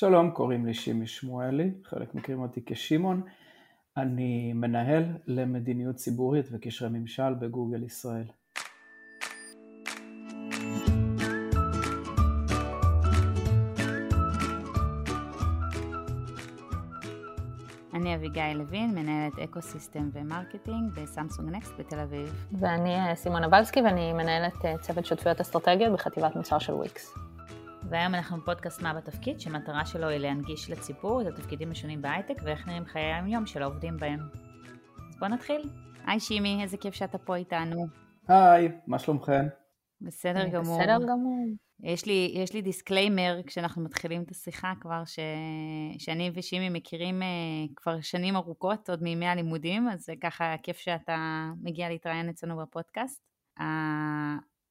שלום, קוראים לי שימי שמואלי, חלק מכירים אותי כשמעון. אני מנהל למדיניות ציבורית וקשרי ממשל בגוגל ישראל. אני אביגיל לוין, מנהלת ecosystem ו marketing בסמסונג נקסט בתל אביב. ואני אה, סימון אבלסקי ואני מנהלת אה, צוות שותפויות אסטרטגיות בחטיבת מוצר של וויקס. והיום אנחנו בפודקאסט מה בתפקיד, שהמטרה שלו היא להנגיש לציבור את התפקידים השונים בהייטק ואיך נראים חיי היום-יום של העובדים בהם. אז בוא נתחיל. היי שימי, איזה כיף שאתה פה איתנו. היי, מה שלומכם? בסדר גמור. בסדר גמור. יש לי, יש לי disclaimer כשאנחנו מתחילים את השיחה כבר, ש... שאני ושימי מכירים אה, כבר שנים ארוכות, עוד מימי הלימודים, אז זה ככה כיף שאתה מגיע להתראיין אצלנו בפודקאסט.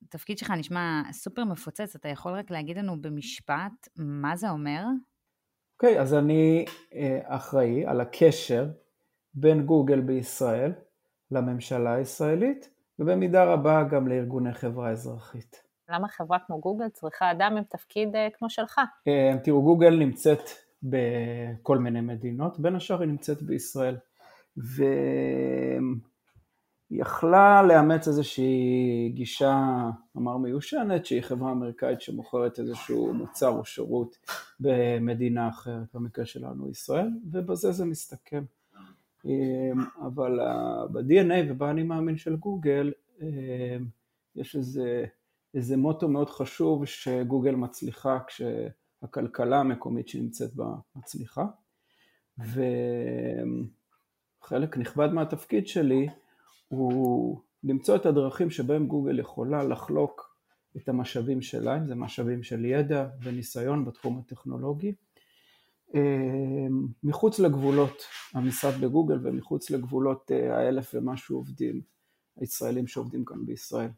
התפקיד שלך נשמע סופר מפוצץ, אתה יכול רק להגיד לנו במשפט מה זה אומר? אוקיי, okay, אז אני uh, אחראי על הקשר בין גוגל בישראל לממשלה הישראלית, ובמידה רבה גם לארגוני חברה אזרחית. למה חברה כמו גוגל צריכה אדם עם תפקיד uh, כמו שלך? Uh, תראו, גוגל נמצאת בכל מיני מדינות, בין השאר היא נמצאת בישראל. ויכלה לאמץ איזושהי גישה, נאמר מיושנת, שהיא חברה אמריקאית שמוכרת איזשהו מוצר או שירות במדינה אחרת, במקרה שלנו ישראל, ובזה זה מסתכם. אבל ב-DNA ובאני מאמין של גוגל, יש איזה איזה מוטו מאוד חשוב שגוגל מצליחה כשהכלכלה המקומית שנמצאת בה מצליחה. וחלק נכבד מהתפקיד שלי הוא למצוא את הדרכים שבהם גוגל יכולה לחלוק את המשאבים שלה, אם זה משאבים של ידע וניסיון בתחום הטכנולוגי, מחוץ לגבולות המשרד בגוגל ומחוץ לגבולות האלף ומשהו עובדים הישראלים שעובדים כאן בישראל.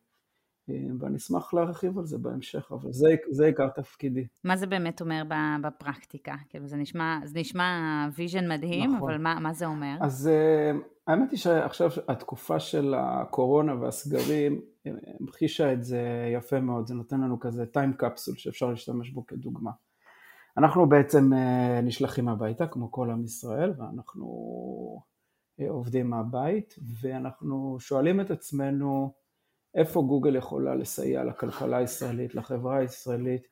ואני אשמח להרחיב על זה בהמשך, אבל זה, זה עיקר תפקידי. מה זה באמת אומר בפרקטיקה? כאילו זה נשמע, זה נשמע vision מדהים, נכון. אבל מה, מה זה אומר? אז אה, האמת היא שעכשיו התקופה של הקורונה והסגרים המחישה את זה יפה מאוד, זה נותן לנו כזה time capsule שאפשר להשתמש בו כדוגמה. אנחנו בעצם אה, נשלחים הביתה כמו כל עם ישראל ואנחנו אה, עובדים מהבית ואנחנו שואלים את עצמנו איפה גוגל יכולה לסייע לכלכלה הישראלית, לחברה הישראלית,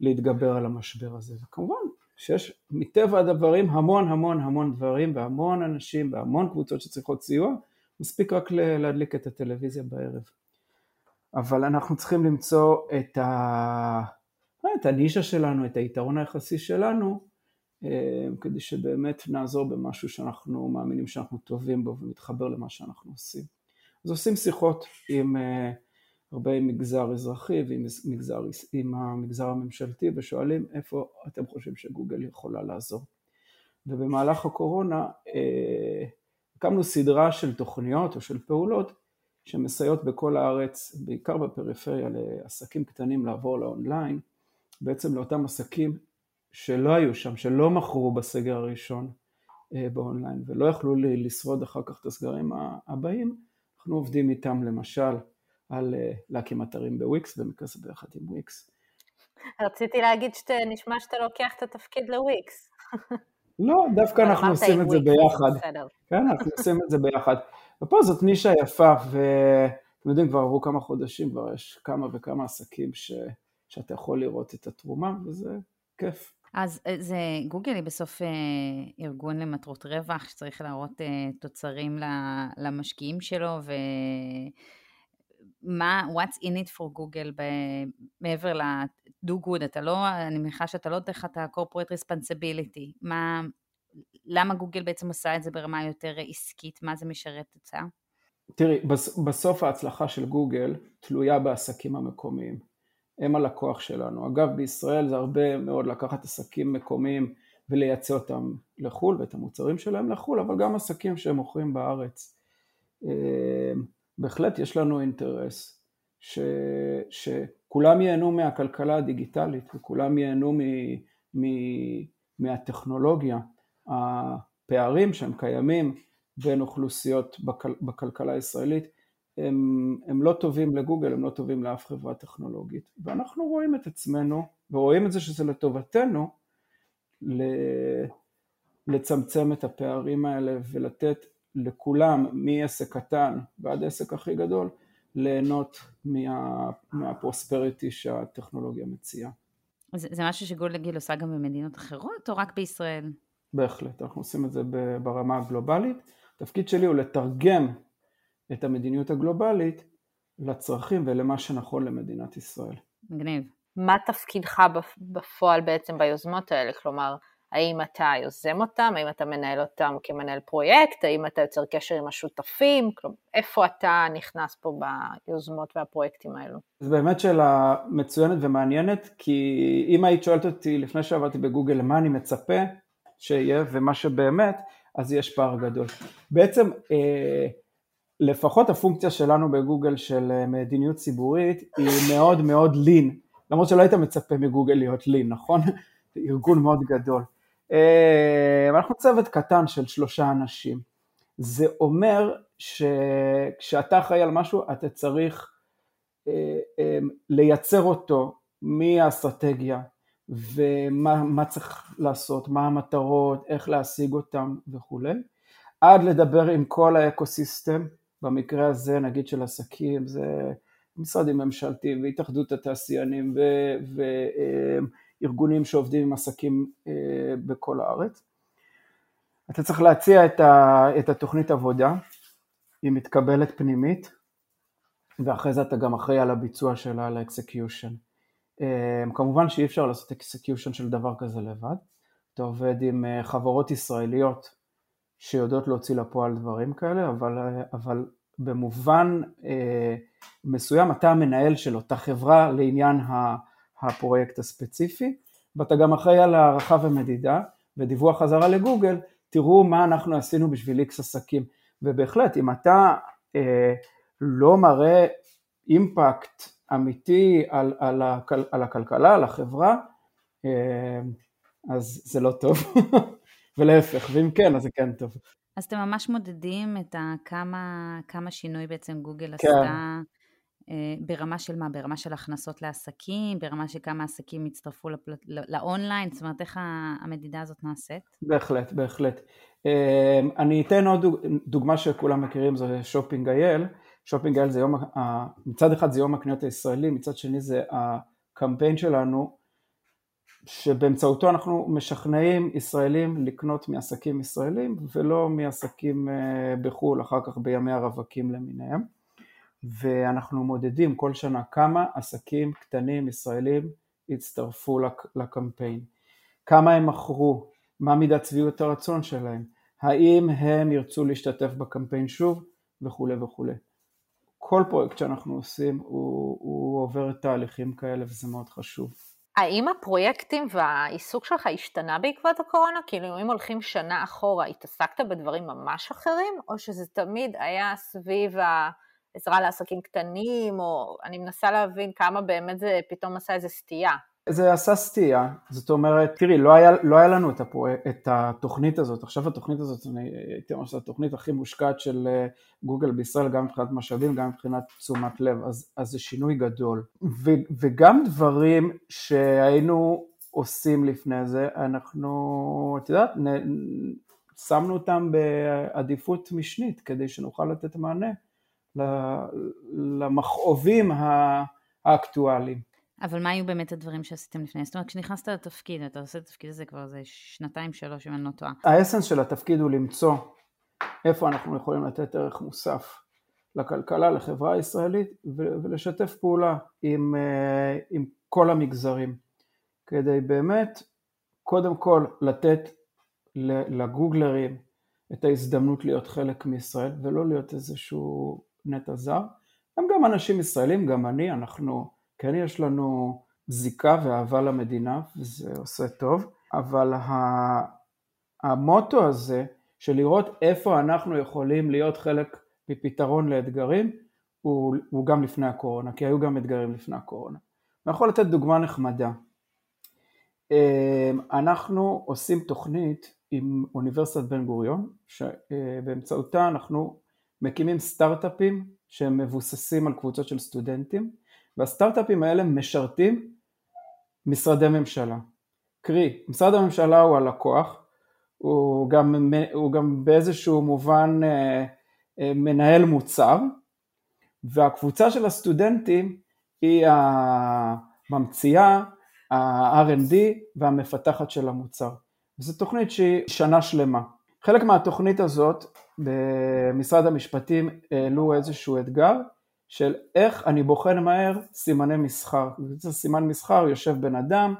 להתגבר על המשבר הזה. וכמובן שיש מטבע הדברים המון המון המון דברים והמון אנשים והמון קבוצות שצריכות סיוע, מספיק רק להדליק את הטלוויזיה בערב. אבל אנחנו צריכים למצוא את, ה... את הנישה שלנו, את היתרון היחסי שלנו, אה, כדי שבאמת נעזור במשהו שאנחנו מאמינים שאנחנו טובים בו ומתחבר למה שאנחנו עושים. אז עושים שיחות עם אה, הרבה מגזר אזרחי ועם מגזר, עם המגזר הממשלתי ושואלים איפה אתם חושבים שגוגל יכולה לעזור. ובמהלך הקורונה אה, הקמנו סדרה של תוכניות או של פעולות שמסייעות בכל הארץ, בעיקר בפריפריה, לעסקים קטנים לעבור לאונליין, בעצם לאותם עסקים שלא היו שם, שלא מכרו בסגר הראשון אה, באונליין ולא יכלו לשרוד אחר כך את הסגרים הבאים, אנחנו עובדים איתם למשל על אה, להקים אתרים בוויקס, זה ביחד עם וויקס. רציתי להגיד שנשמע שאתה לוקח את התפקיד לוויקס. לא, דווקא אנחנו עושים את זה ביחד. כן, אנחנו עושים את זה ביחד. ופה זאת נישה יפה, ואתם יודעים, כבר עברו כמה חודשים, כבר יש כמה וכמה עסקים ש... שאתה יכול לראות את התרומה, וזה כיף. אז אה, זה, גוגל היא בסוף אה, ארגון למטרות רווח שצריך להראות אה, תוצרים למשקיעים שלו ומה, what's in it for גוגל מעבר ל-do good, אתה לא, אני מניחה שאתה לא את ה-corporate responsibility, מה, למה גוגל בעצם עושה את זה ברמה יותר עסקית, מה זה משרת תוצאה? תראי, בסוף ההצלחה של גוגל תלויה בעסקים המקומיים. הם הלקוח שלנו. אגב, בישראל זה הרבה מאוד לקחת עסקים מקומיים ולייצא אותם לחו"ל ואת המוצרים שלהם לחו"ל, אבל גם עסקים שהם מוכרים בארץ. אה, בהחלט יש לנו אינטרס ש, שכולם ייהנו מהכלכלה הדיגיטלית וכולם ייהנו מ, מ, מהטכנולוגיה. הפערים שהם קיימים בין אוכלוסיות בכל, בכלכלה הישראלית הם, הם לא טובים לגוגל, הם לא טובים לאף חברה טכנולוגית. ואנחנו רואים את עצמנו, ורואים את זה שזה לטובתנו, לצמצם את הפערים האלה ולתת לכולם, מעסק קטן ועד עסק הכי גדול, ליהנות מה, מהפרוספריטי שהטכנולוגיה מציעה. זה, זה משהו שגולדגיל עושה גם במדינות אחרות או רק בישראל? בהחלט, אנחנו עושים את זה ברמה הגלובלית. התפקיד שלי הוא לתרגם את המדיניות הגלובלית לצרכים ולמה שנכון למדינת ישראל. מגניב. מה תפקידך בפועל בעצם ביוזמות האלה? כלומר, האם אתה יוזם אותם, האם אתה מנהל אותם כמנהל פרויקט, האם אתה יוצר קשר עם השותפים, כלומר, איפה אתה נכנס פה ביוזמות והפרויקטים האלו? זו באמת שאלה מצוינת ומעניינת, כי אם היית שואלת אותי לפני שעבדתי בגוגל למה אני מצפה שיהיה ומה שבאמת, אז יש פער גדול. בעצם אה, לפחות הפונקציה שלנו בגוגל של אה, מדיניות ציבורית היא מאוד מאוד לין, למרות שלא היית מצפה מגוגל להיות לין, נכון? ארגון מאוד גדול. אה, אנחנו צוות קטן של שלושה אנשים. זה אומר שכשאתה אחראי על משהו אתה צריך אה, לייצר אותו מהאסטרטגיה ומה צריך לעשות, מה המטרות, איך להשיג אותם וכולי, עד לדבר עם כל האקוסיסטם, במקרה הזה נגיד של עסקים, זה משרדים ממשלתיים והתאחדות התעשיינים ו... ו ארגונים שעובדים עם עסקים אה, בכל הארץ. אתה צריך להציע את, ה, את התוכנית עבודה, היא מתקבלת פנימית, ואחרי זה אתה גם אחראי על הביצוע שלה, על ה execution. אה, כמובן שאי אפשר לעשות execution של דבר כזה לבד, אתה עובד עם אה, חברות ישראליות שיודעות להוציא לפועל דברים כאלה, אבל, אבל במובן מסוים אתה המנהל של אותה חברה לעניין. הפרויקט הספציפי, ואתה גם אחראי על הערכה ומדידה ודיווח חזרה לגוגל, תראו מה אנחנו עשינו בשביל איקס עסקים, ובהחלט אם אתה אה, לא מראה אימפקט אמיתי על, על, הכל, על הכלכלה, על החברה, אה, אז זה לא טוב, ולהפך, ואם כן אז זה כן טוב. אז אתם ממש מודדים את כמה, כמה שינוי בעצם גוגל כן. עשתה אה, ברמה של מה? ברמה של הכנסות לעסקים? ברמה של כמה עסקים יצטרפו לפלט... לאונליין? זאת אומרת, איך המדידה הזאת נעשית? בהחלט, בהחלט. אה, אני אתן עוד דוגמה שכולם מכירים, זה Shopping IL. Shopping IL זה יום, מצד אחד זה יום הקניות הישראלי, מצד שני זה הקמפיין שלנו, שבאמצעותו אנחנו משכנעים ישראלים לקנות מעסקים ישראלים ולא מעסקים אה, בחו"ל, אחר כך בימי הרווקים למיניהם. ואנחנו מודדים כל שנה כמה עסקים קטנים ישראלים הצטרפו לקמפיין, כמה הם מכרו, מה מידת שביעות הרצון שלהם, האם הם ירצו להשתתף בקמפיין שוב וכולי וכולי. כל פרויקט שאנחנו עושים הוא, הוא עובר תהליכים כאלה וזה מאוד חשוב. האם הפרויקטים והעיסוק שלך השתנה בעקבות הקורונה? כאילו אם הולכים שנה אחורה, התעסקת בדברים ממש אחרים, או שזה תמיד היה סביב ה... עזרה לעסקים קטנים, או אני מנסה להבין כמה באמת זה פתאום עשה איזה סטייה. זה עשה סטייה, זאת אומרת, תראי, לא היה, לא היה לנו את, הפרו... את התוכנית הזאת, עכשיו התוכנית הזאת, אני הייתי אומר שזו התוכנית הכי מושקעת של אה, גוגל בישראל, גם מבחינת משאבים, גם מבחינת תשומת לב, אז, אז זה שינוי גדול. ו, וגם דברים שהיינו עושים לפני זה, אנחנו, את יודעת, נ, שמנו אותם בעדיפות משנית, כדי שנוכל לתת מענה למכאובים האקטואליים. אבל מה היו באמת הדברים שעשיתם לפני? זאת אומרת, כשנכנסת לתפקיד, אתה עושה את התפקיד הזה כבר איזה שנתיים, שלוש, אם אני לא טועה. האסנס של התפקיד הוא למצוא איפה אנחנו יכולים לתת ערך מוסף לכלכלה, לחברה הישראלית, ולשתף פעולה עם, אה, עם כל המגזרים, כדי באמת, קודם כל, לתת לגוגלרים את ההזדמנות להיות חלק מישראל, ולא להיות איזשהו נטע זר. הם גם אנשים ישראלים, גם אני, אנחנו, כן יש לנו זיקה ואהבה למדינה, וזה עושה טוב, אבל המוטו הזה של לראות איפה אנחנו יכולים להיות חלק מפתרון לאתגרים, הוא, הוא גם לפני הקורונה, כי היו גם אתגרים לפני הקורונה. אני יכול לתת דוגמה נחמדה. אמ, אנחנו עושים תוכנית עם אוניברסיטת בן גוריון, שבאמצעותה אנחנו מקימים סטארט-אפים שהם מבוססים על קבוצות של סטודנטים, והסטארט-אפים האלה משרתים משרדי ממשלה, קרי, משרד הממשלה הוא הלקוח, הוא גם, הוא גם באיזשהו מובן אה, אה, מנהל מוצר, והקבוצה של הסטודנטים היא הממציאה, ה-R&D והמפתחת של המוצר. זו תוכנית שהיא שנה שלמה. חלק מהתוכנית הזאת במשרד המשפטים העלו איזשהו אתגר של איך אני בוחן מהר סימני מסחר. זה סימן מסחר, יושב בן אדם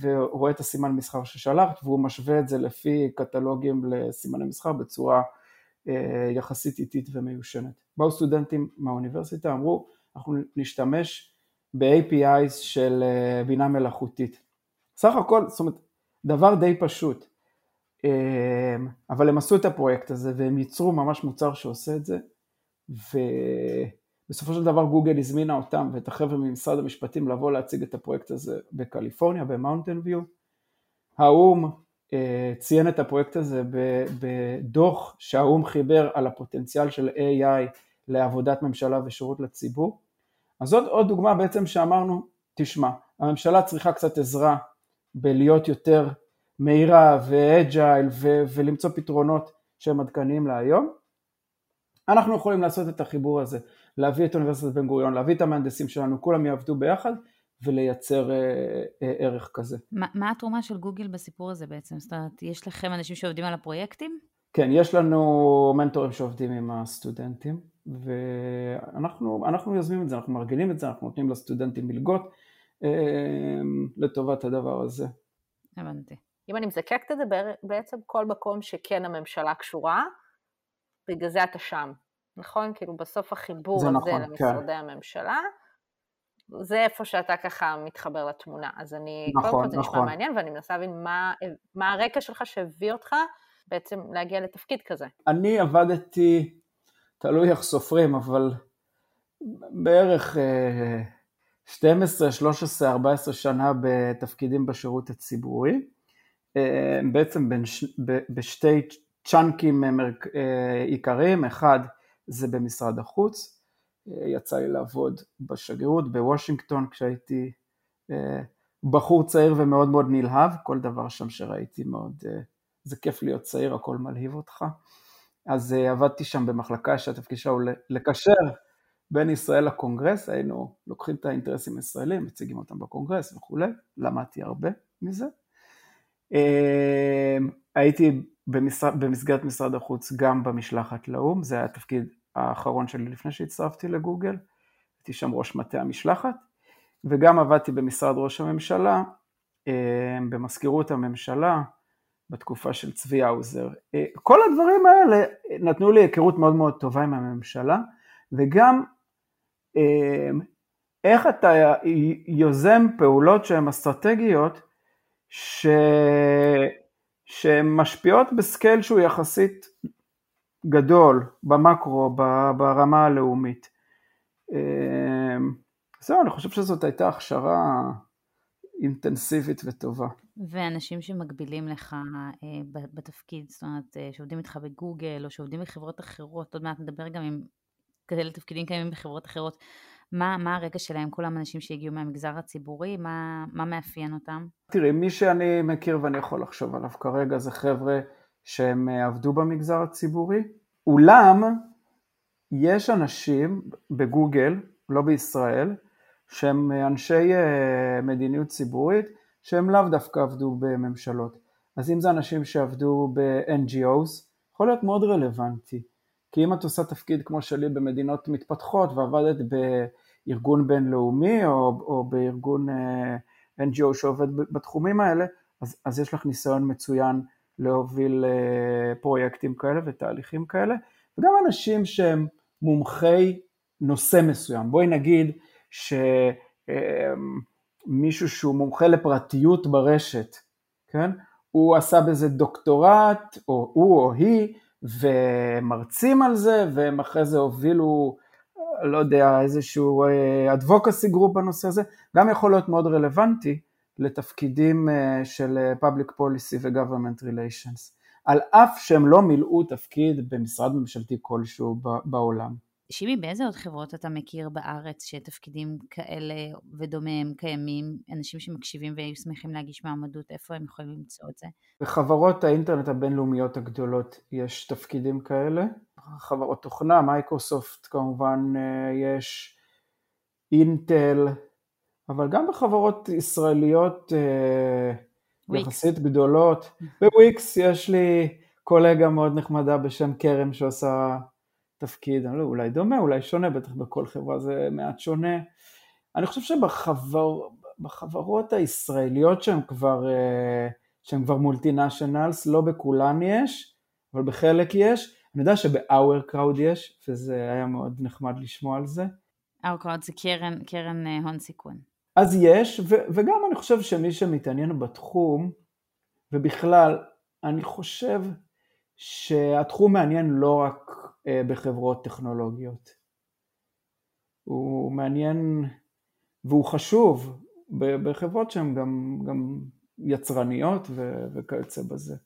ורואה את הסימן מסחר ששלחת והוא משווה את זה לפי קטלוגים לסימני מסחר בצורה אה, יחסית איטית ומיושנת. באו סטודנטים מהאוניברסיטה, אמרו אנחנו נשתמש ב-APIs של אה, בינה מלאכותית. סך הכל, זאת אומרת, דבר די פשוט, אה, אבל הם עשו את הפרויקט הזה והם ייצרו ממש מוצר שעושה את זה, ובסופו של דבר גוגל הזמינה אותם ואת החבר'ה ממשרד המשפטים לבוא להציג את הפרויקט הזה בקליפורניה, במאונטן ויו. האו"ם אה, ציין את הפרויקט הזה בדוח שהאו"ם חיבר על הפוטנציאל של AI לעבודת ממשלה ושירות לציבור. אז זאת עוד דוגמה בעצם שאמרנו, תשמע, הממשלה צריכה קצת עזרה בלהיות יותר מהירה ואג'ייל ו- ולמצוא פתרונות שהם עדכניים להיום. אנחנו יכולים לעשות את החיבור הזה, להביא את אוניברסיטת בן גוריון, להביא את המהנדסים שלנו, כולם יעבדו ביחד ולייצר אה, אה, ערך כזה. ما, מה התרומה של גוגל בסיפור הזה בעצם? זאת אומרת, יש לכם אנשים שעובדים על הפרויקטים? כן, יש לנו מנטורים שעובדים עם הסטודנטים, ואנחנו יוזמים את זה, אנחנו מארגנים את זה, אנחנו נותנים לסטודנטים מלגות אה, לטובת הדבר הזה. הבנתי. אם אני מזקקת את זה, בעצם כל מקום שכן הממשלה קשורה, בגלל זה אתה שם, נכון? כאילו בסוף החיבור הזה נכון. למשרדי כן. הממשלה, זה איפה שאתה ככה מתחבר לתמונה. אז אני, נכון, קודם כל זה נכון. נשמע מעניין, ואני מנסה להבין מה, מה הרקע שלך שהביא אותך בעצם להגיע לתפקיד כזה. אני עבדתי, תלוי איך סופרים, אבל בערך 12, 13, 14 שנה בתפקידים בשירות הציבורי. אה, בעצם בין, בשתי צ'אנקים אה, עיקריים, אחד זה במשרד החוץ, אה, יצא לי לעבוד בשגרירות בוושינגטון כשהייתי בחור צעיר ומאוד מאוד נלהב, כל דבר שם שראיתי מאוד, זה כיף להיות צעיר, הכל מלהיב אותך. אז עבדתי שם במחלקה שהתפקיד שלה הוא לקשר בין ישראל לקונגרס, היינו לוקחים את האינטרסים הישראלים, מציגים אותם בקונגרס וכולי, למדתי הרבה מזה. הייתי במסגרת משרד החוץ גם במשלחת לאו"ם, זה היה התפקיד האחרון שלי לפני שהצטרפתי לגוגל, הייתי שם ראש מטה המשלחת, וגם עבדתי במשרד ראש הממשלה, אמ, במזכירות הממשלה, בתקופה של צבי האוזר. אה, כל הדברים האלה נתנו לי היכרות מאוד מאוד טובה עם הממשלה, וגם אמ, איך אתה יוזם פעולות שהן אסטרטגיות ש... שהן משפיעות בסקייל שהוא יחסית גדול, במקרו, ברמה הלאומית. אמ, זהו, אני חושב שזאת הייתה הכשרה אינטנסיבית וטובה. ואנשים שמקבילים לך אה, בתפקיד, זאת אומרת, אה, שעובדים איתך בגוגל, או שעובדים בחברות אחרות, עוד מעט נדבר גם עם כאלה תפקידים קיימים בחברות אחרות, מה, מה הרקע שלהם, כולם אנשים שהגיעו מהמגזר הציבורי, מה, מה מאפיין אותם? תראי, מי שאני מכיר ואני יכול לחשוב עליו כרגע זה חבר'ה שהם אה, עבדו במגזר הציבורי, אולם יש אנשים בגוגל, לא בישראל, שהם אה, אנשי אה, מדיניות ציבורית, שהם לאו דווקא עבדו בממשלות. אז אם זה אנשים שעבדו ב-NGOs, יכול להיות מאוד רלוונטי. כי אם את עושה תפקיד כמו שלי במדינות מתפתחות ועבדת בארגון בינלאומי או, או בארגון NGO שעובד בתחומים האלה, אז, אז יש לך ניסיון מצוין להוביל uh, פרויקטים כאלה ותהליכים כאלה, וגם אנשים שהם מומחי נושא מסוים. בואי נגיד שמישהו אה, שהוא מומחה לפרטיות ברשת, כן? הוא עשה בזה דוקטורט, או הוא או היא, ומרצים על זה, והם אחרי זה הובילו, לא יודע, איזשהו אה, group בנושא הזה, גם יכול להיות מאוד רלוונטי לתפקידים אה, של אה, Public Policy ו-Government Relations, על אף שהם לא מילאו תפקיד במשרד ממשלתי כלשהו בעולם. שימי, באיזה עוד חברות אתה מכיר בארץ שתפקידים כאלה ודומיהם קיימים, אנשים שמקשיבים והיו שמחים להגיש מועמדות, איפה הם יכולים למצוא את זה? בחברות האינטרנט הבינלאומיות הגדולות יש תפקידים כאלה, חברות תוכנה, מייקרוסופט כמובן אה, יש, אינטל, אבל גם בחברות ישראליות אה, וויקס. יחסית גדולות, בוויקס יש לי קולגה מאוד נחמדה בשם כרם שעושה תפקיד, אני לא, אולי דומה, אולי שונה, בטח בכל חברה זה מעט שונה. אני חושב שבחברות הישראליות שהן כבר, אה, שהן כבר multinationals, לא בכולן יש, אבל בחלק יש. אני יודע ב-our crowd יש, וזה היה מאוד נחמד לשמוע על זה. our crowd זה קרן, קרן אה, הון סיכון. אז יש, ו- וגם אני חושב שמי שמתעניין בתחום, ובכלל, אני חושב שהתחום מעניין לא רק אה, בחברות טכנולוגיות. הוא מעניין והוא חשוב בחברות שהן גם, גם יצרניות ו- וכיוצא בזה.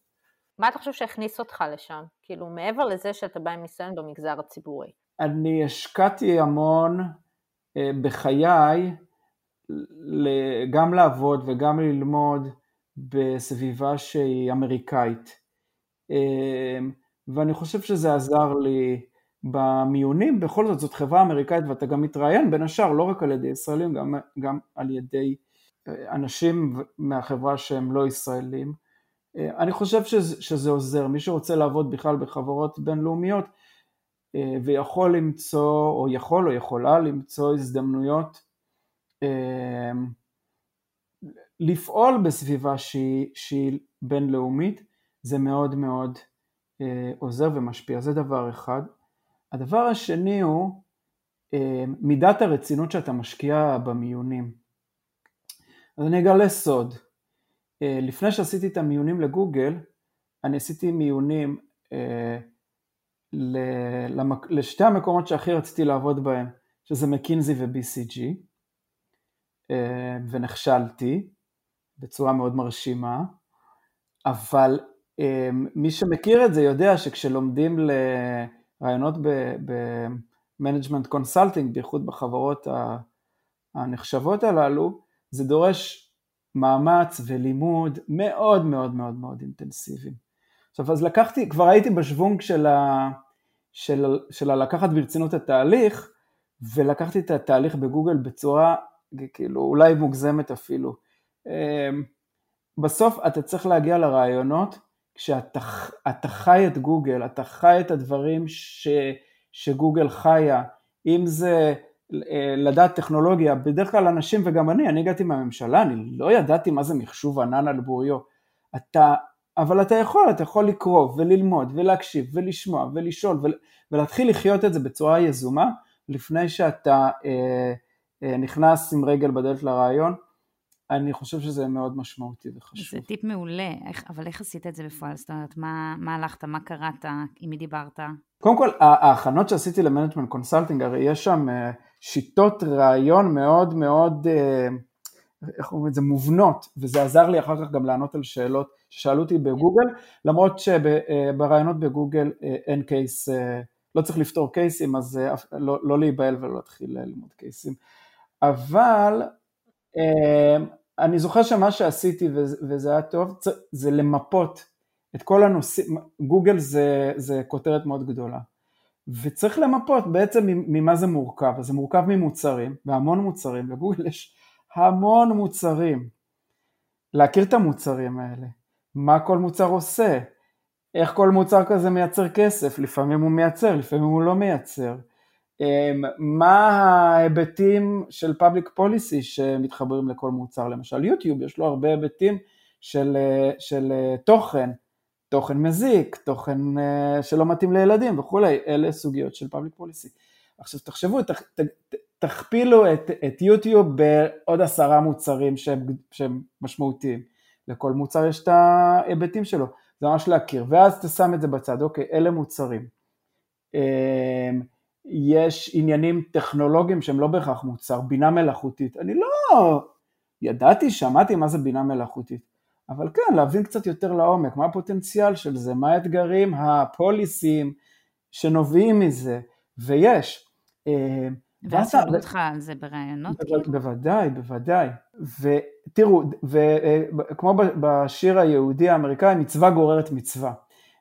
מה אתה חושב שהכניס אותך לשם? כאילו, מעבר לזה שאתה בא עם ניסיון במגזר הציבורי. אני השקעתי המון אה, בחיי גם לעבוד וגם ללמוד בסביבה שהיא אמריקאית. אה, ואני חושב שזה עזר לי במיונים, בכל זאת זאת חברה אמריקאית ואתה גם מתראיין בין השאר לא רק על ידי ישראלים, גם, גם על ידי אה, אנשים מהחברה שהם לא ישראלים. אה, אני חושב שזה, שזה עוזר, מי שרוצה לעבוד בכלל בחברות בינלאומיות אה, ויכול למצוא, או יכול או יכולה למצוא הזדמנויות לפעול בסביבה שהיא, שהיא בינלאומית, זה מאוד מאוד אה, עוזר ומשפיע, זה דבר אחד. הדבר השני הוא אה, מידת הרצינות שאתה משקיע במיונים. אז אני אגלה סוד, אה, לפני שעשיתי את המיונים לגוגל, אני עשיתי מיונים לשתי המקומות שהכי רציתי לעבוד בהם, שזה מקינזי ו-BCG, ונכשלתי בצורה מאוד מרשימה, אבל אמ, מי שמכיר את זה יודע שכשלומדים לראיונות ב management consulting, בייחוד בחברות הנחשבות הללו, זה דורש מאמץ ולימוד מאוד מאוד מאוד מאוד אינטנסיביים. עכשיו, אז לקחתי, כבר הייתי בשוונג של, ה, של, של הלקחת ברצינות התהליך, ולקחתי את התהליך בגוגל בצורה כאילו אולי מוגזמת אפילו. אמ, בסוף אתה צריך להגיע לרעיונות כשאתה חי את גוגל, אתה חי את הדברים ש, שגוגל חיה, אם זה אה, לדעת טכנולוגיה, בדרך כלל אנשים וגם אני, אני הגעתי מהממשלה, אני לא ידעתי מה זה מחשוב ענן על בוריו, אתה, אבל אתה יכול, אתה יכול לקרוא וללמוד ולהקשיב ולשמוע ולשאול ול, ולהתחיל לחיות את זה בצורה יזומה, לפני שאתה אה, נכנס עם רגל בדלת לריאיון, אני חושב שזה מאוד משמעותי וחשוב. זה טיפ מעולה, איך, אבל איך עשית את זה בפועל? זאת אומרת, מה, מה הלכת, מה קראת, עם מי דיברת? קודם כל, ההכנות שעשיתי ל management consulting, הרי יש שם אה, שיטות ראיון מאוד מאוד, אה, איך אומרים את זה, מובנות, וזה עזר לי אחר כך גם לענות על שאלות ששאלו אותי בגוגל, למרות שבראיונות בגוגל אה, אין case, לא צריך לפתור קייסים, אז לא, לא להיבהל ולא להתחיל ללמוד קייסים. אבל אמ, אני זוכר שמה שעשיתי, וזה היה טוב, זה למפות את כל הנושאים, גוגל זה, זה כותרת מאוד גדולה, וצריך למפות בעצם ממה זה מורכב, אז זה מורכב ממוצרים, והמון מוצרים, לגוגל יש המון מוצרים, להכיר את המוצרים האלה, מה כל מוצר עושה, איך כל מוצר כזה מייצר כסף, לפעמים הוא מייצר, לפעמים הוא לא מייצר, מה ההיבטים של public policy שמתחברים לכל מוצר, למשל יוטיוב, יש לו הרבה היבטים של, של תוכן, תוכן מזיק, תוכן אה, שלא מתאים לילדים וכולי, אלה סוגיות של public policy. עכשיו תחשבו, ת, ת, תכפילו את, את יוטיוב בעוד עשרה מוצרים שהם, שהם משמעותיים, לכל מוצר יש את ההיבטים שלו, זה ממש להכיר, ואז תשם את זה בצד, אוקיי, אלה מוצרים. יש עניינים טכנולוגיים שהם לא בהכרח מוצר, בינה מלאכותית. אני לא ידעתי, שמעתי מה זה בינה מלאכותית, אבל כן, להבין קצת יותר לעומק, מה הפוטנציאל של זה, מה האתגרים הפוליסיים שנובעים מזה, ויש. ואז שאלו אותך על זה בראיונות? בוודאי, בוודאי. ותראו, כמו בשיר היהודי האמריקאי, מצווה גוררת מצווה.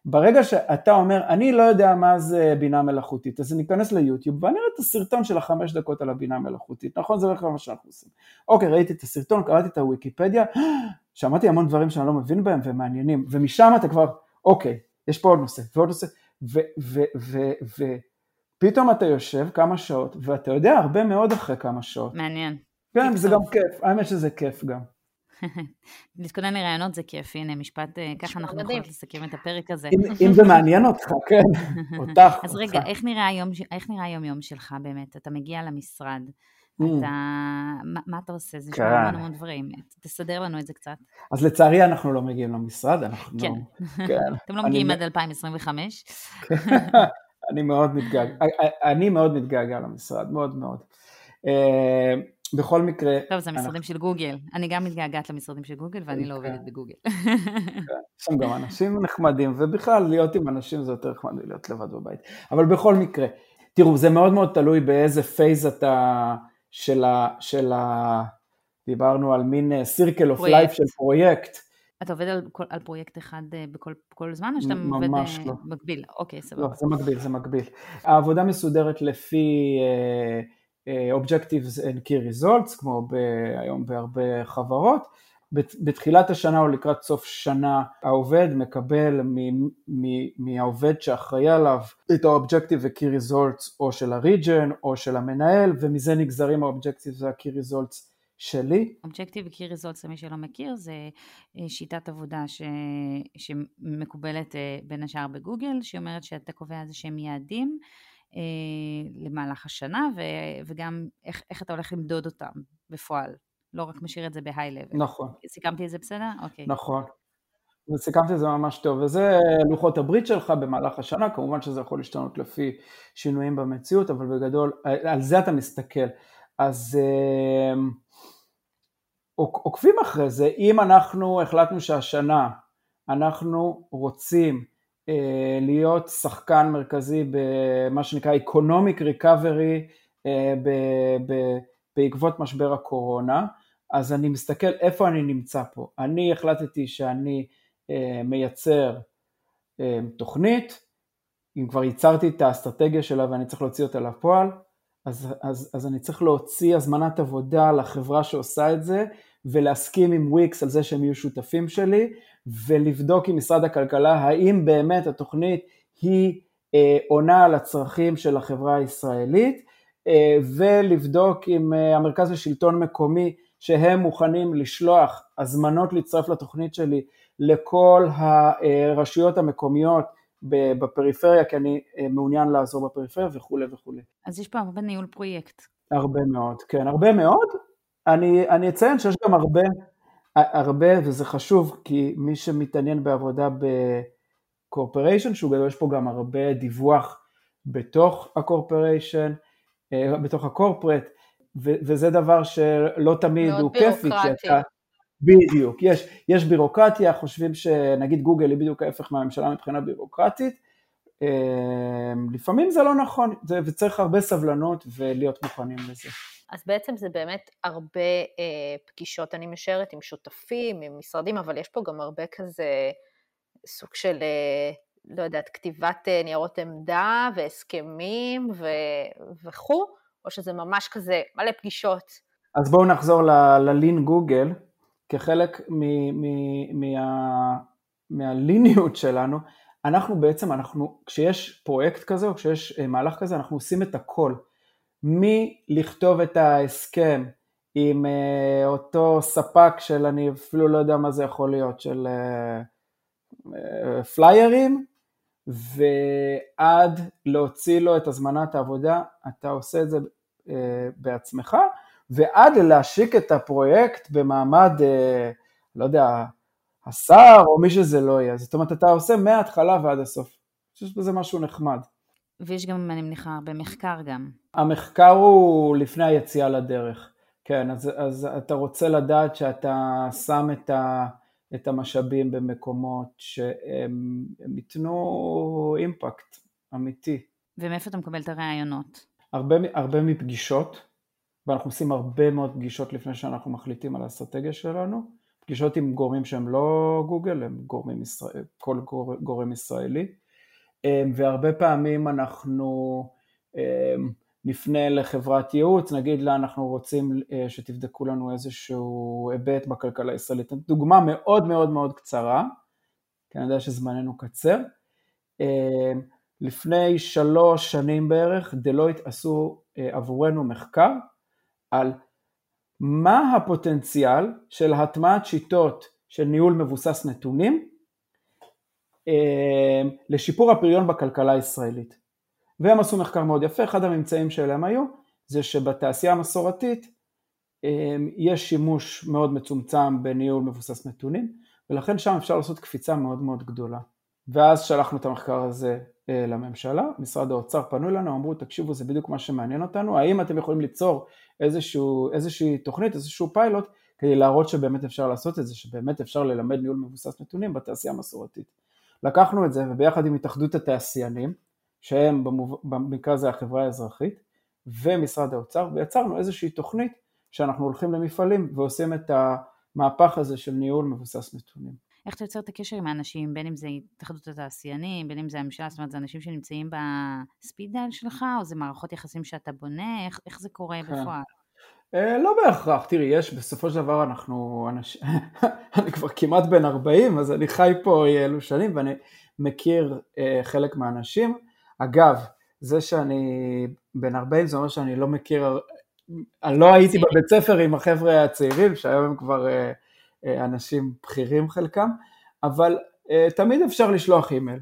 ברגע שאתה אומר, אני לא יודע מה זה בינה מלאכותית, אז אני אכנס ליוטיוב ואני אראה את הסרטון של החמש דקות על הבינה המלאכותית, נכון? זה בכלל מה שאנחנו עושים. אוקיי, ראיתי את הסרטון, קראתי את הוויקיפדיה, שמעתי המון דברים שאני לא מבין בהם ומעניינים, ומשם אתה כבר, אוקיי, יש פה עוד נושא ועוד נושא, ופתאום אתה יושב כמה שעות, ואתה יודע הרבה מאוד אחרי כמה שעות. מעניין. כן, זה גם כיף, האמת שזה כיף גם. להתכונן לרעיונות זה כיף, הנה משפט, אה, ככה אנחנו יכולים לסכם את הפרק הזה. אם זה מעניין אותך, כן, אותך. אז רגע, איך נראה היום יום שלך באמת? אתה מגיע למשרד, mm. אתה, מה אתה עושה? זה שומע כן. המון דברים, תסדר לנו את זה קצת. אז לצערי אנחנו לא מגיעים למשרד, אנחנו... כן. כן. אתם לא מגיעים עד 2025. אני מאוד מתגעגע, אני מאוד מתגעגע למשרד, מאוד מאוד. בכל מקרה... טוב, זה משרדים אנחנו... של גוגל. אני גם מתגעגעת למשרדים של גוגל ואני לא עובדת בגוגל. כן, יש שם גם אנשים נחמדים, ובכלל להיות עם אנשים זה יותר נחמד מלהיות לבד בבית. אבל בכל מקרה, תראו, זה מאוד מאוד תלוי באיזה phase אתה של ה... של ה... דיברנו על מין סירקל אוף לייף של פרויקט. אתה עובד על, על פרויקט אחד אה, בכל כל זמן, או שאתה עובד אה, לא. מקביל? אוקיי, סבבה. לא, זה מקביל, זה מקביל. העבודה מסודרת לפי... אה, Objectives and Key Results, כמו ב, היום בהרבה חברות. בתחילת השנה או לקראת סוף שנה העובד מקבל מהעובד שאחראי עליו את ה-Objective ו-Key Results או של ה-Region או של המנהל ומזה נגזרים ה-Objectives וה-Key Results שלי. Objective ו-Key Results למי שלא מכיר זה אה, שיטת עבודה ש... שמקובלת אה, בין השאר בגוגל שאומרת שאתה קובע איזה שהם יעדים אה, למהלך השנה, ו, וגם איך, איך אתה הולך למדוד אותם בפועל. לא רק משאיר את זה בהיי לבל. נכון. סיכמתי את זה בסדר? אוקיי. נכון. וסיכמתי את זה ממש טוב, וזה לוחות הברית שלך במהלך השנה, כמובן שזה יכול להשתנות לפי שינויים במציאות, אבל בגדול, על זה אתה מסתכל. אז אה, עוקבים אחרי זה, אם אנחנו החלטנו שהשנה אנחנו רוצים אה, להיות שחקן מרכזי במה שנקרא Economic Recovery אה, בעקבות משבר הקורונה, אז אני מסתכל איפה אני נמצא פה. אני החלטתי שאני אה, מייצר תוכנית, אם כבר ייצרתי את האסטרטגיה שלה ואני צריך להוציא אותה לפועל, אז, אז, אז אני צריך להוציא הזמנת עבודה לחברה שעושה את זה ולהסכים עם וויקס על זה שהם יהיו שותפים שלי ולבדוק עם משרד הכלכלה האם באמת התוכנית היא אה, עונה על הצרכים של החברה הישראלית אה, ולבדוק עם אה, המרכז לשלטון מקומי שהם מוכנים לשלוח הזמנות להצטרף לתוכנית שלי לכל הרשויות המקומיות בפריפריה, כי אני מעוניין לעזור בפריפריה וכולי וכולי. אז יש פה הרבה ניהול פרויקט. הרבה מאוד, כן, הרבה מאוד. אני, אני אציין שיש גם הרבה, הרבה, וזה חשוב, כי מי שמתעניין בעבודה בקורפוריישן, שהוא גדול, יש פה גם הרבה דיווח בתוך הקורפוריישן, אה, בתוך הקורפרט, וזה דבר שלא תמיד הוא כיפי, כי אתה... בדיוק, יש, יש בירוקרטיה, חושבים שנגיד גוגל היא בדיוק ההפך מהממשלה מבחינה בירוקרטית, אה, לפעמים זה לא נכון, וצריך הרבה סבלנות ולהיות מוכנים לזה. אז בעצם זה באמת הרבה אה, פגישות, אני משערת עם שותפים, עם משרדים, אבל יש פה גם הרבה כזה סוג של, אה, לא יודעת, כתיבת אה, ניירות עמדה והסכמים ו, וכו', או שזה ממש כזה מלא פגישות. אז בואו נחזור ללין גוגל, כחלק מהליניות שלנו, אנחנו בעצם, אנחנו, כשיש פרויקט כזה או כשיש אה, מהלך כזה, אנחנו עושים את הכל. מלכתוב את ההסכם עם uh, אותו ספק של אני אפילו לא יודע מה זה יכול להיות, של uh, uh, פליירים, ועד להוציא לו את הזמנת העבודה, אתה עושה את זה uh, בעצמך, ועד להשיק את הפרויקט במעמד, uh, לא יודע, השר או מי שזה לא יהיה. זאת אומרת, אתה עושה מההתחלה ועד הסוף. יש בזה משהו נחמד. ויש גם, אני מניחה, במחקר גם. המחקר הוא לפני היציאה לדרך, כן, אז, אז אתה רוצה לדעת שאתה שם את, ה, את המשאבים במקומות שהם ייתנו אימפקט אמיתי. ומאיפה אתה מקבל את הרעיונות? הרבה, הרבה מפגישות, ואנחנו עושים הרבה מאוד פגישות לפני שאנחנו מחליטים על האסטרטגיה שלנו, פגישות עם גורמים שהם לא גוגל, הם גורמים ישראל, כל גור, גורם ישראלי, והרבה פעמים אנחנו אמ, נפנה לחברת ייעוץ, נגיד לה אנחנו רוצים אה, שתבדקו לנו איזשהו היבט בכלכלה הישראלית. דוגמה מאוד מאוד מאוד קצרה, כי אני יודע שזמננו קצר. אמ, לפני שלוש שנים בערך, דלויט עשו אה, עבורנו מחקר על מה הפוטנציאל של הטמעת שיטות של ניהול מבוסס נתונים אמ, לשיפור הפריון בכלכלה הישראלית. והם עשו מחקר מאוד יפה, אחד הממצאים שלהם היו זה שבתעשייה המסורתית אמ, יש שימוש מאוד מצומצם בניהול מבוסס נתונים ולכן שם אפשר לעשות קפיצה מאוד מאוד גדולה. ואז שלחנו את המחקר הזה אה, לממשלה, משרד האוצר פנו אלינו, אמרו תקשיבו זה בדיוק מה שמעניין אותנו, האם אתם יכולים ליצור איזשהו, איזושהי תוכנית, איזשהו פיילוט כדי להראות שבאמת אפשר לעשות את זה, שבאמת אפשר ללמד ניהול מבוסס נתונים בתעשייה המסורתית. לקחנו את זה וביחד עם התאחדות התעשיינים, שהם במקרה הזה החברה האזרחית, ומשרד האוצר, ויצרנו איזושהי תוכנית שאנחנו הולכים למפעלים ועושים את המהפך הזה של ניהול מבוסס נתונים. איך אתה יוצר את הקשר עם האנשים, בין אם זה התאחדות התעשיינים, בין אם זה הממשלה, זאת אומרת, זה אנשים שנמצאים בספיד דייל שלך, או זה מערכות יחסים שאתה בונה, איך, איך זה קורה כן. בפועל? אה, לא בהכרח, תראי, יש, בסופו של דבר אנחנו, אנש... אני כבר כמעט בן 40, אז אני חי פה אלו שנים ואני מכיר אה, חלק מהאנשים. אגב, זה שאני בן 40 זה אומר שאני לא מכיר, אני לא הייתי בבית ספר עם החבר'ה הצעירים, שהיום הם כבר אה, אה, אנשים בכירים חלקם, אבל אה, תמיד אפשר לשלוח אימייל.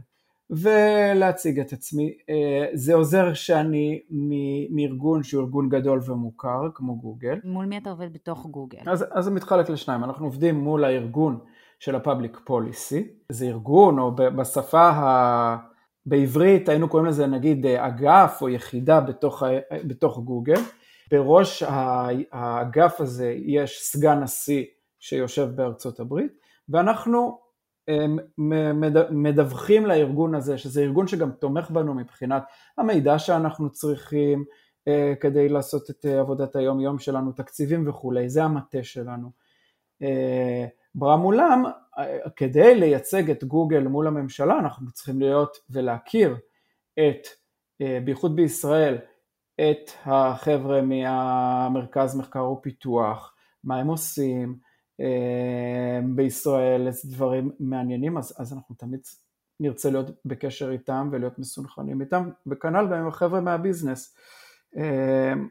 ולהציג את עצמי. אה, זה עוזר שאני מארגון שהוא ארגון גדול ומוכר, כמו גוגל. מול מי אתה עובד בתוך גוגל? אז, אז זה מתחלק לשניים, אנחנו עובדים מול הארגון של ה-Public Policy, זה ארגון, או בשפה ה... בעברית היינו קוראים לזה נגיד אגף או יחידה בתוך, בתוך גוגל. בראש האגף הזה יש סגן נשיא שיושב בארצות הברית, ואנחנו מדווחים לארגון הזה, שזה ארגון שגם תומך בנו מבחינת המידע שאנחנו צריכים אה, כדי לעשות את אה, עבודת היום יום שלנו, תקציבים וכולי, זה המטה שלנו. אה, ברמולם, כדי לייצג את גוגל מול הממשלה, אנחנו צריכים להיות ולהכיר את, בייחוד בישראל, את החבר'ה מהמרכז מחקר ופיתוח, מה הם עושים, בישראל, איזה דברים מעניינים, אז, אז אנחנו תמיד נרצה להיות בקשר איתם ולהיות מסונכנים איתם, וכנ"ל גם עם החבר'ה מהביזנס. אמ,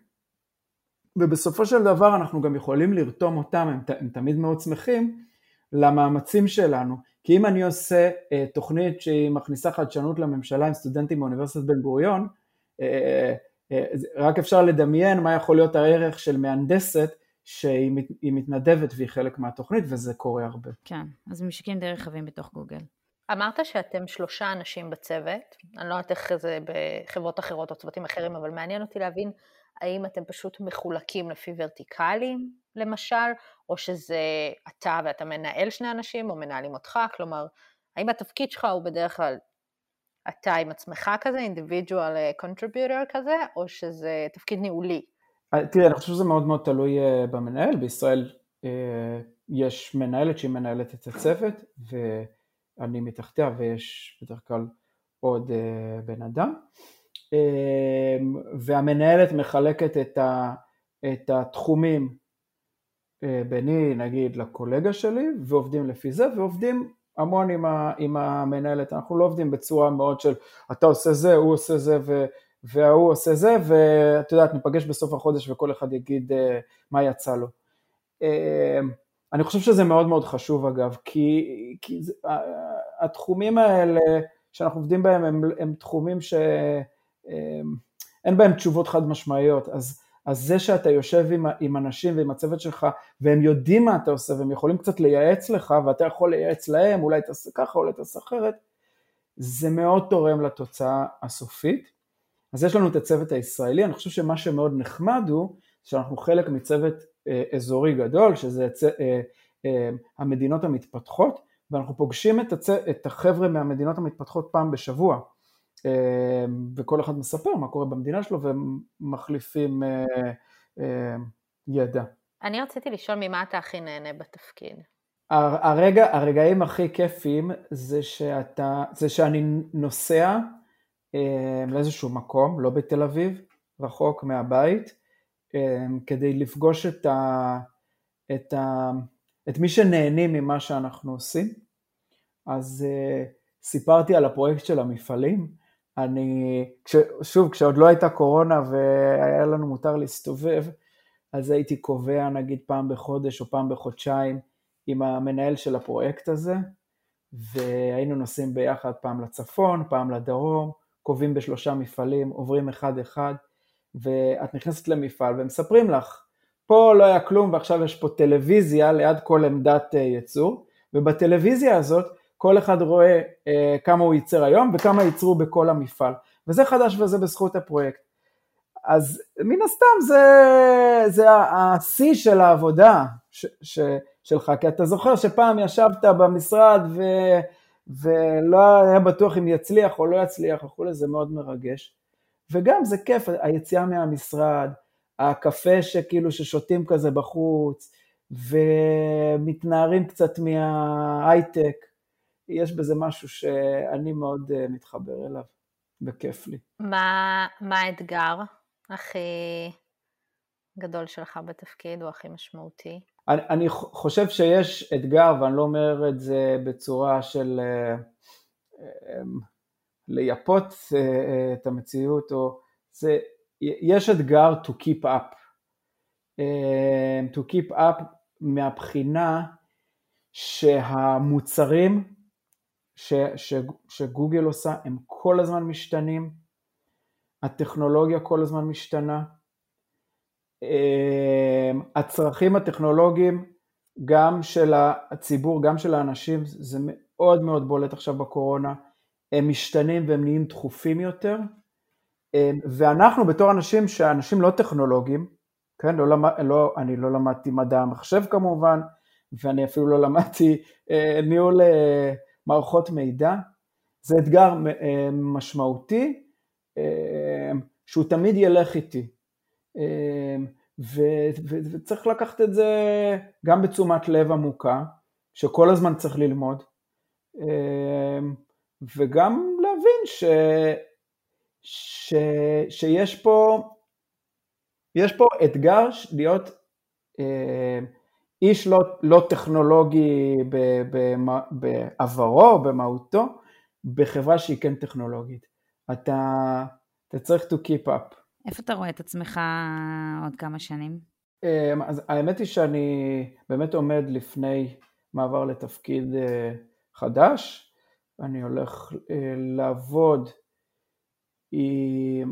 ובסופו של דבר אנחנו גם יכולים לרתום אותם, הם, הם תמיד מאוד שמחים, למאמצים שלנו. כי אם אני עושה אה, תוכנית שהיא מכניסה חדשנות לממשלה עם סטודנטים מאוניברסיטת בן גוריון, אה, אה, רק אפשר לדמיין מה יכול להיות הערך של מהנדסת שהיא מתנדבת והיא חלק מהתוכנית וזה קורה הרבה. כן, אז משיקים די רחבים בתוך גוגל. אמרת שאתם שלושה אנשים בצוות, אני לא יודעת איך זה בחברות אחרות או צוותים אחרים, אבל מעניין אותי להבין האם אתם פשוט מחולקים לפי ורטיקלים למשל, או שזה אתה ואתה מנהל שני אנשים או מנהלים אותך, כלומר, האם התפקיד שלך הוא בדרך כלל אתה עם עצמך כזה, individual contributor כזה, או שזה תפקיד ניהולי? אה, תראה, אני חושב שזה מאוד מאוד תלוי אה, במנהל, בישראל אה, יש מנהלת שהיא מנהלת את הצוות ואני מתחתיה ויש בדרך כלל עוד בן אדם. והמנהלת מחלקת את, ה, את התחומים ביני נגיד לקולגה שלי ועובדים לפי זה ועובדים המון עם, ה, עם המנהלת, אנחנו לא עובדים בצורה מאוד של אתה עושה זה, הוא עושה זה ו... וההוא עושה זה, ואת יודעת, ניפגש בסוף החודש וכל אחד יגיד uh, מה יצא לו. Uh, אני חושב שזה מאוד מאוד חשוב אגב, כי, כי זה, התחומים האלה שאנחנו עובדים בהם הם, הם תחומים שאין uh, בהם תשובות חד משמעיות, אז, אז זה שאתה יושב עם, עם אנשים ועם הצוות שלך והם יודעים מה אתה עושה והם יכולים קצת לייעץ לך ואתה יכול לייעץ להם, אולי תעשה ככה, אולי תעשה אחרת, זה מאוד תורם לתוצאה הסופית. אז יש לנו את הצוות הישראלי, אני חושב שמה שמאוד נחמד הוא שאנחנו חלק מצוות אה, אזורי גדול, שזה צ... אה, אה, המדינות המתפתחות, ואנחנו פוגשים את, הצ... את החבר'ה מהמדינות המתפתחות פעם בשבוע. וכל אחד מספר מה קורה במדינה שלו ומחליפים ידע. אני רציתי לשאול ממה אתה הכי נהנה בתפקיד. הרגע, הרגעים הכי כיפים זה, שאתה, זה שאני נוסע אה, לאיזשהו מקום, לא בתל אביב, רחוק מהבית, אה, כדי לפגוש את, ה, את, ה, את מי שנהנים ממה שאנחנו עושים. אז אה, סיפרתי על הפרויקט של המפעלים. אני, שוב, כשעוד לא הייתה קורונה והיה לנו מותר להסתובב, אז הייתי קובע נגיד פעם בחודש או פעם בחודשיים עם המנהל של הפרויקט הזה, והיינו נוסעים ביחד פעם לצפון, פעם לדרום, קובעים בשלושה מפעלים, עוברים אחד-אחד, ואת נכנסת למפעל ומספרים לך, פה לא היה כלום ועכשיו יש פה טלוויזיה ליד כל עמדת אה, ייצור, ובטלוויזיה הזאת כל אחד רואה אה, כמה הוא ייצר היום וכמה ייצרו בכל המפעל, וזה חדש וזה בזכות הפרויקט. אז מן הסתם זה, זה השיא של העבודה ש, ש, שלך, כי אתה זוכר שפעם ישבת במשרד ו, ולא היה בטוח אם יצליח או לא יצליח וכולי, זה מאוד מרגש. וגם זה כיף, היציאה מהמשרד, הקפה שכאילו ששותים כזה בחוץ, ומתנערים קצת מההייטק, יש בזה משהו שאני מאוד אה, מתחבר אליו, וכיף לי. מה, מה האתגר הכי גדול שלך בתפקיד, או הכי משמעותי? אני, אני חושב שיש אתגר, ואני לא אומר את זה בצורה של אה, אמ, לייפות אה, את המציאות, או זה, יש אתגר to keep up. to keep up מהבחינה שהמוצרים ש, ש, שגוגל עושה הם כל הזמן משתנים, הטכנולוגיה כל הזמן משתנה, הצרכים הטכנולוגיים גם של הציבור, גם של האנשים, זה מאוד מאוד בולט עכשיו בקורונה, הם משתנים והם נהיים דחופים יותר, אמ, ואנחנו בתור אנשים שאנשים לא טכנולוגיים, כן, לא לא, אני לא למדתי מדע המחשב כמובן, ואני אפילו לא למדתי אה, ניהול אה, מערכות מידע, זה אתגר אה, משמעותי, אה, שהוא תמיד ילך איתי. אמ, וצריך לקחת את זה גם בתשומת לב עמוקה, שכל הזמן צריך ללמוד, אמ, וגם להבין ש, ש, שיש פה, יש פה אתגר להיות אמ, איש לא, לא טכנולוגי בעברו, במהותו, בחברה שהיא כן טכנולוגית. אתה, אתה צריך to keep up. איפה אתה רואה את עצמך עוד כמה שנים? אמ, אז האמת היא שאני באמת עומד לפני מעבר לתפקיד אה, חדש. אני הולך אה, לעבוד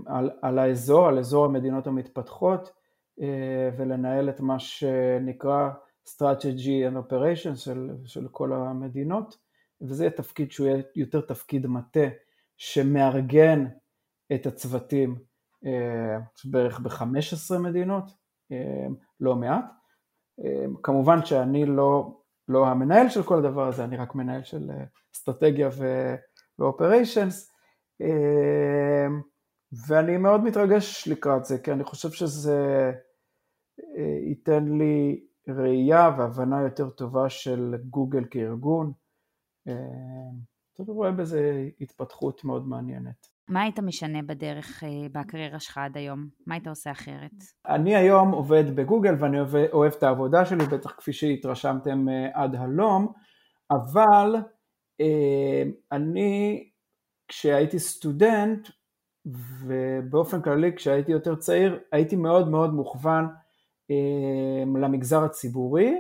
על, על האזור, על אזור המדינות המתפתחות, אה, ולנהל את מה שנקרא strategy and operation של, של כל המדינות, וזה יהיה תפקיד שהוא יהיה יותר תפקיד מטה שמארגן את הצוותים בערך ב-15 מדינות, אה, לא מעט. אה, כמובן שאני לא, לא המנהל של כל הדבר הזה, אני רק מנהל של אסטרטגיה ואופריישנס, ואני מאוד מתרגש לקראת זה, כי אני חושב שזה ייתן לי ראייה והבנה יותר טובה של גוגל כארגון. אני רואה בזה התפתחות מאוד מעניינת. מה היית משנה בדרך אה, בקריירה שלך עד היום? מה היית עושה אחרת? אני היום עובד בגוגל ואני אוהב, את העבודה שלי, בטח כפי שהתרשמתם אה, עד הלום, אבל אה, אני כשהייתי סטודנט ובאופן כללי כשהייתי יותר צעיר הייתי מאוד מאוד מוכוון למגזר הציבורי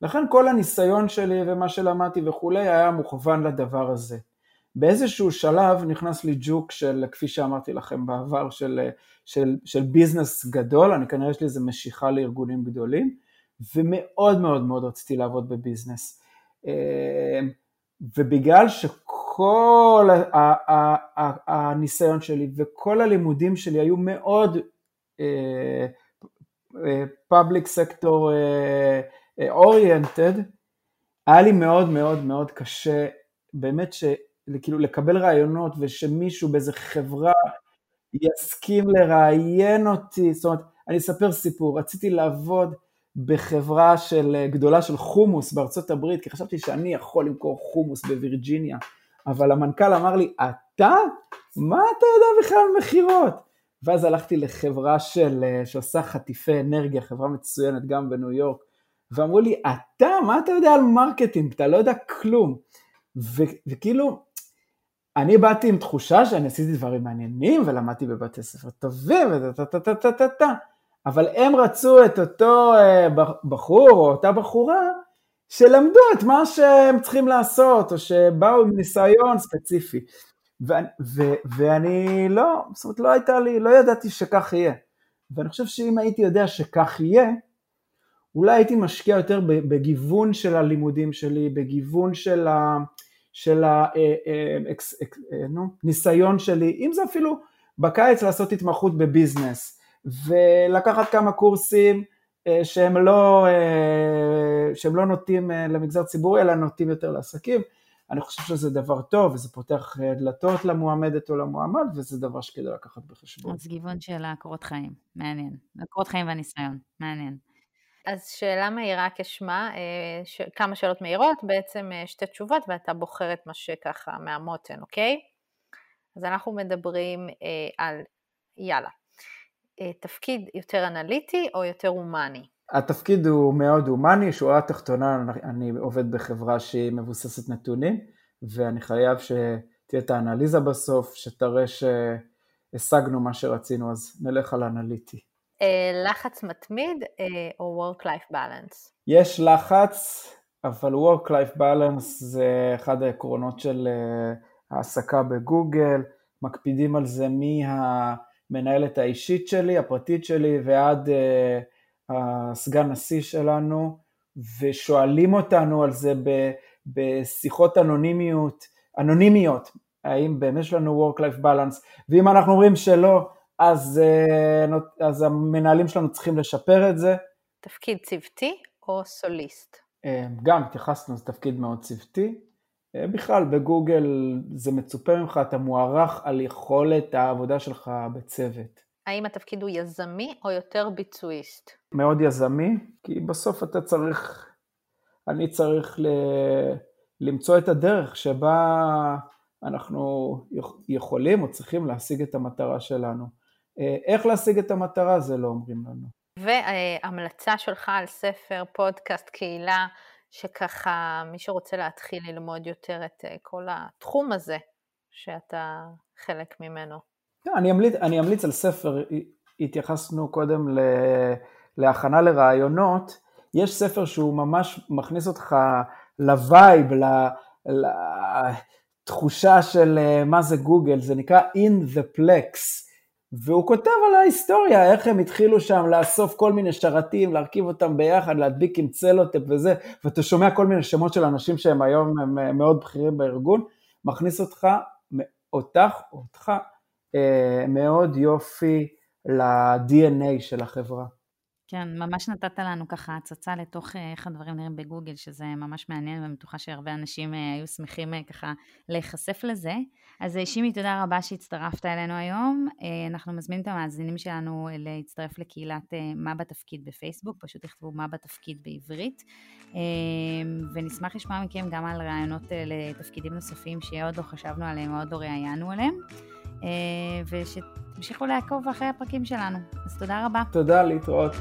ולכן כל הניסיון שלי ומה שלמדתי וכולי היה מוכוון לדבר הזה. באיזשהו שלב נכנס לי ג'וק של, כפי שאמרתי לכם בעבר, של, של, של ביזנס גדול, אני כנראה יש לי איזו משיכה לארגונים גדולים, ומאוד מאוד מאוד רציתי לעבוד בביזנס. אה, ובגלל שכל הניסיון שלי וכל הלימודים שלי היו מאוד פאבליק סקטור אוריינטד, היה לי מאוד מאוד מאוד קשה, באמת ש... כאילו לקבל רעיונות ושמישהו באיזה חברה יסכים לראיין אותי, זאת אומרת, אני אספר סיפור, רציתי לעבוד בחברה של, גדולה של חומוס בארצות הברית, כי חשבתי שאני יכול למכור חומוס בווירג'יניה, אבל המנכ"ל אמר לי, אתה? מה אתה יודע בכלל על מכירות? ואז הלכתי לחברה של, שעושה חטיפי אנרגיה, חברה מצוינת גם בניו יורק, ואמרו לי, אתה, מה אתה יודע על marketing? אתה לא יודע כלום. ו- וכאילו, אני באתי עם תחושה שאני עשיתי דברים מעניינים ולמדתי בבתי ספר טובים וטה-טה-טה-טה-טה, אבל הם רצו את אותו אה, בחור או אותה בחורה שלמדו את מה שהם צריכים לעשות, או שבאו עם ניסיון ספציפי. ואני, ו- ואני לא, זאת אומרת, לא הייתה לי, לא ידעתי שכך יהיה. ואני חושב שאם הייתי יודע שכך יהיה, אולי הייתי משקיע יותר בגיוון של הלימודים שלי, בגיוון של, ה, של הניסיון אה, אה, שלי, אם זה אפילו בקיץ לעשות התמחות בביזנס, ולקחת כמה קורסים אה, שהם לא, שהם לא נוטים למגזר ציבורי, אלא נוטים יותר לעסקים. אני חושב שזה דבר טוב, וזה פותח דלתות למועמדת או למועמד, וזה דבר שכדאי לקחת בחשבון. אז גיוון של הקורות חיים, מעניין. הקורות חיים והניסיון, מעניין. אז שאלה מהירה כשמה, אה, ש... כמה שאלות מהירות, בעצם אה, שתי תשובות ואתה בוחר את מה שככה מהמותן, אוקיי? אז אנחנו מדברים אה, על, יאללה, אה, תפקיד יותר אנליטי או יותר הומני? התפקיד הוא מאוד הומני, שורה תחתונה, אני עובד בחברה שהיא מבוססת נתונים, ואני חייב שתהיה את האנליזה בסוף, שתראה שהשגנו מה שרצינו, אז נלך על אנליטי. אה, לחץ מתמיד אה, או Work-Life Balance? יש לחץ, אבל Work-Life Balance זה אחד העקרונות של אה, העסקה בגוגל, מקפידים על זה מהמנהלת האישית שלי, הפרטית שלי, ועד הסגן נשיא שלנו, ושואלים אותנו על זה בשיחות אנונימיות, אנונימיות, האם באמת יש לנו Work-Life Balance, ואם אנחנו אומרים שלא, אז, אה, אז המנהלים שלנו צריכים לשפר את זה. תפקיד צוותי או סוליסט? אה, גם התייחסנו, זה תפקיד מאוד צוותי. אה, בכלל, בגוגל זה מצופה ממך, אתה מוערך על יכולת העבודה שלך בצוות. האם התפקיד הוא יזמי או יותר ביצועיסט? מאוד יזמי, כי בסוף אתה צריך, אני צריך ל... למצוא את הדרך שבה אנחנו יכולים או צריכים להשיג את המטרה שלנו. אה, איך להשיג את המטרה זה לא אומרים לנו. והמלצה שלך על ספר, פודקאסט, קהילה, שככה מי שרוצה להתחיל ללמוד יותר את אה, כל התחום הזה שאתה חלק ממנו. כן, אני אמליץ, אני אמליץ על ספר, התייחסנו קודם ל, להכנה לראיונות, יש ספר שהוא ממש מכניס אותך ל vibe, לתחושה של אה, מה זה גוגל, זה נקרא In the Plex. והוא כותב על ההיסטוריה, איך הם התחילו שם לאסוף כל מיני שרתים, להרכיב אותם ביחד, להדביק עם צלוטפ וזה, ואתה שומע כל מיני שמות של אנשים שהם היום הם מאוד בכירים בארגון, מכניס אותך, אותך, אותך, אה, מאוד יופי ל-DNA של החברה. כן, ממש נתת לנו ככה הצצה לתוך אה, איך הדברים נראים בגוגל, שזה ממש מעניין, ואני בטוחה שהרבה אנשים אה, היו שמחים אה, ככה להיחשף לזה. אז שימי, תודה רבה שהצטרפת אלינו היום. אנחנו מזמינים את המאזינים שלנו להצטרף לקהילת מה בתפקיד בפייסבוק, פשוט תכתבו מה בתפקיד בעברית. ונשמח לשמוע מכם גם על רעיונות לתפקידים נוספים שעוד לא חשבנו עליהם, עוד לא ראיינו עליהם. ושתמשיכו לעקוב אחרי הפרקים שלנו. אז תודה רבה. תודה, להתראות.